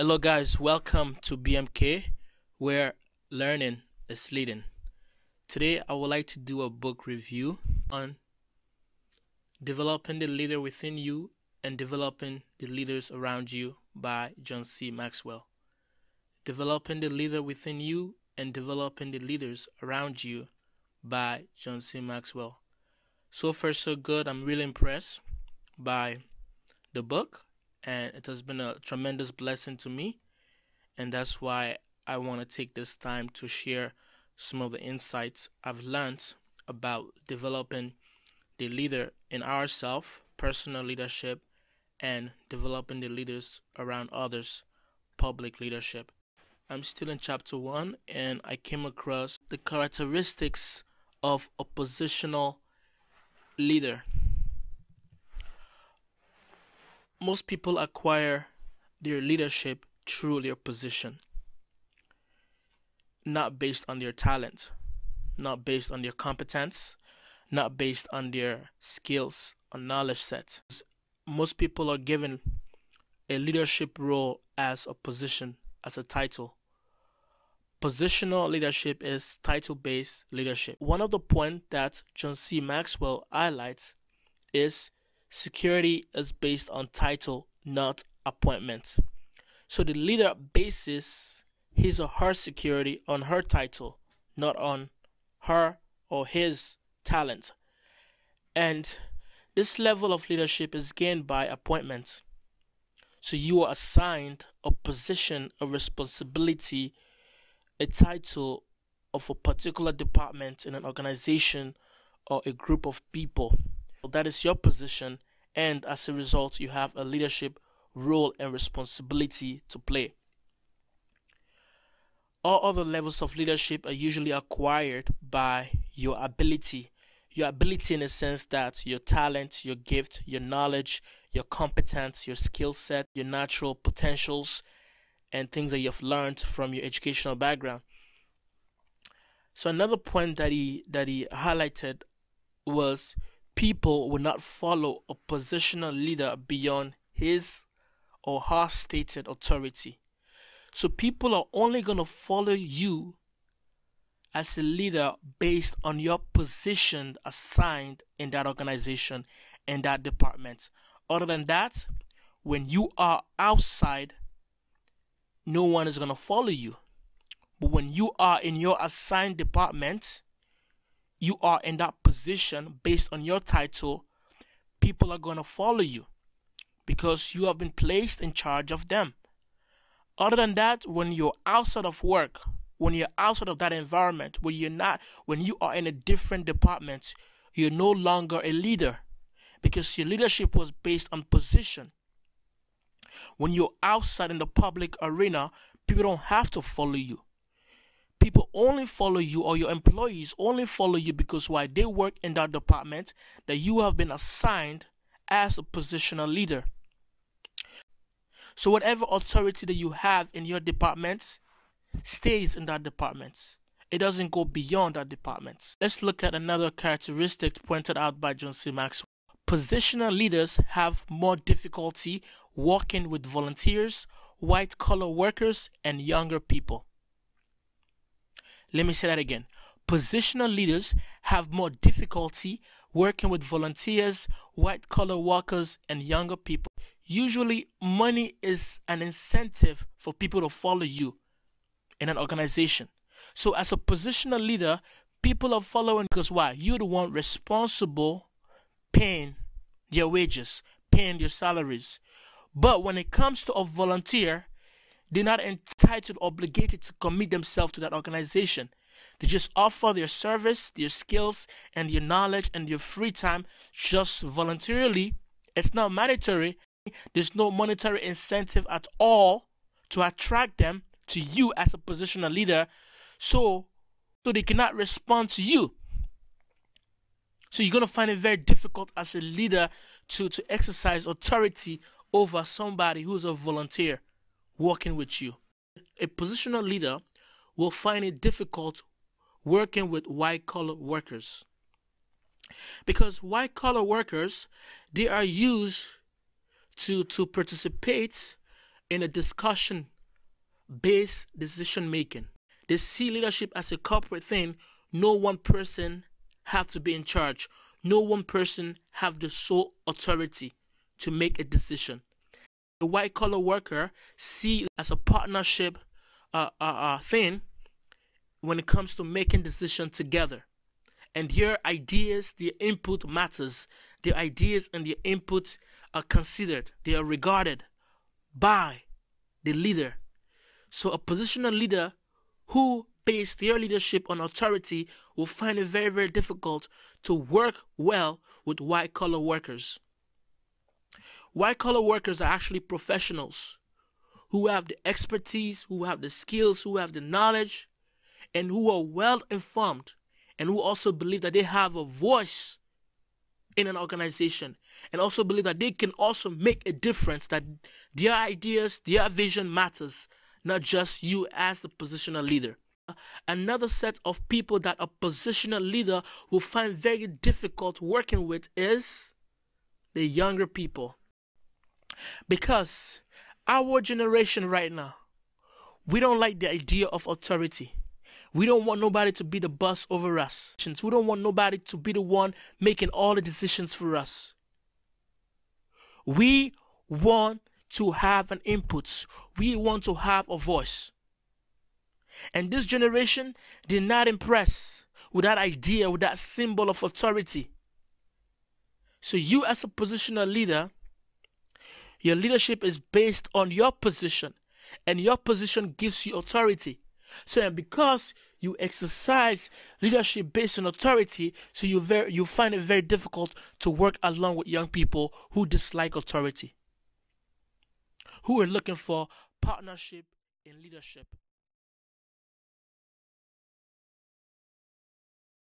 Hello, guys, welcome to BMK, where learning is leading. Today, I would like to do a book review on Developing the Leader Within You and Developing the Leaders Around You by John C. Maxwell. Developing the Leader Within You and Developing the Leaders Around You by John C. Maxwell. So far, so good. I'm really impressed by the book and it has been a tremendous blessing to me and that's why I want to take this time to share some of the insights I've learned about developing the leader in ourselves, personal leadership, and developing the leaders around others, public leadership. I'm still in chapter one, and I came across the characteristics of a positional leader most people acquire their leadership through their position, not based on their talent, not based on their competence, not based on their skills or knowledge set. Most people are given a leadership role as a position, as a title. Positional leadership is title based leadership. One of the points that John C. Maxwell highlights is security is based on title, not appointment. So the leader bases his or her security on her title, not on her or his talent. And this level of leadership is gained by appointment. So you are assigned a position, a responsibility, a title of a particular department in an organization or a group of people. That is your position, and as a result, you have a leadership role and responsibility to play. All other levels of leadership are usually acquired by your ability. Your ability, in the sense that your talent, your gift, your knowledge, your competence, your skill set, your natural potentials, and things that you've learned from your educational background. So another point that he that he highlighted was people will not follow a positional leader beyond his or her stated authority. So people are only going to follow you as a leader based on your position assigned in that organization in that department. Other than that, when you are outside, no one is going to follow you. But when you are in your assigned department, you are in that position based on your title, people are going to follow you because you have been placed in charge of them. Other than that, when you're outside of work, when you're outside of that environment, when you're not, when you are in a different department, you're no longer a leader because your leadership was based on position. When you're outside in the public arena, people don't have to follow you people only follow you or your employees only follow you because why they work in that department that you have been assigned as a positional leader. So whatever authority that you have in your department stays in that department. It doesn't go beyond that department. Let's look at another characteristic pointed out by John C. Maxwell. Positional leaders have more difficulty working with volunteers, white collar workers, and younger people. Let me say that again. Positional leaders have more difficulty working with volunteers, white collar workers, and younger people. Usually, money is an incentive for people to follow you in an organization. So, as a positional leader, people are following because why? You're the one responsible paying their wages, paying their salaries. But when it comes to a volunteer, they're not entitled, obligated to commit themselves to that organization. They just offer their service, their skills, and their knowledge and their free time just voluntarily. It's not mandatory. There's no monetary incentive at all to attract them to you as a positional leader. So, so they cannot respond to you. So you're gonna find it very difficult as a leader to, to exercise authority over somebody who's a volunteer working with you. A positional leader will find it difficult working with white collar workers because white collar workers they are used to to participate in a discussion based decision making. They see leadership as a corporate thing. No one person have to be in charge. No one person have the sole authority to make a decision. The white collar worker see as a partnership uh, uh, uh, thing when it comes to making decisions together. And their ideas, their input matters. Their ideas and their input are considered. They are regarded by the leader. So a positional leader who base their leadership on authority will find it very, very difficult to work well with white collar workers. White collar workers are actually professionals who have the expertise, who have the skills, who have the knowledge, and who are well informed, and who also believe that they have a voice in an organization, and also believe that they can also make a difference, that their ideas, their vision matters, not just you as the positional leader. Another set of people that a positional leader will find very difficult working with is the younger people. Because our generation right now, we don't like the idea of authority. We don't want nobody to be the boss over us. We don't want nobody to be the one making all the decisions for us. We want to have an input. We want to have a voice. And this generation did not impress with that idea, with that symbol of authority. So, you as a positional leader, your leadership is based on your position, and your position gives you authority. So, because you exercise leadership based on authority, so you very you find it very difficult to work along with young people who dislike authority, who are looking for partnership in leadership.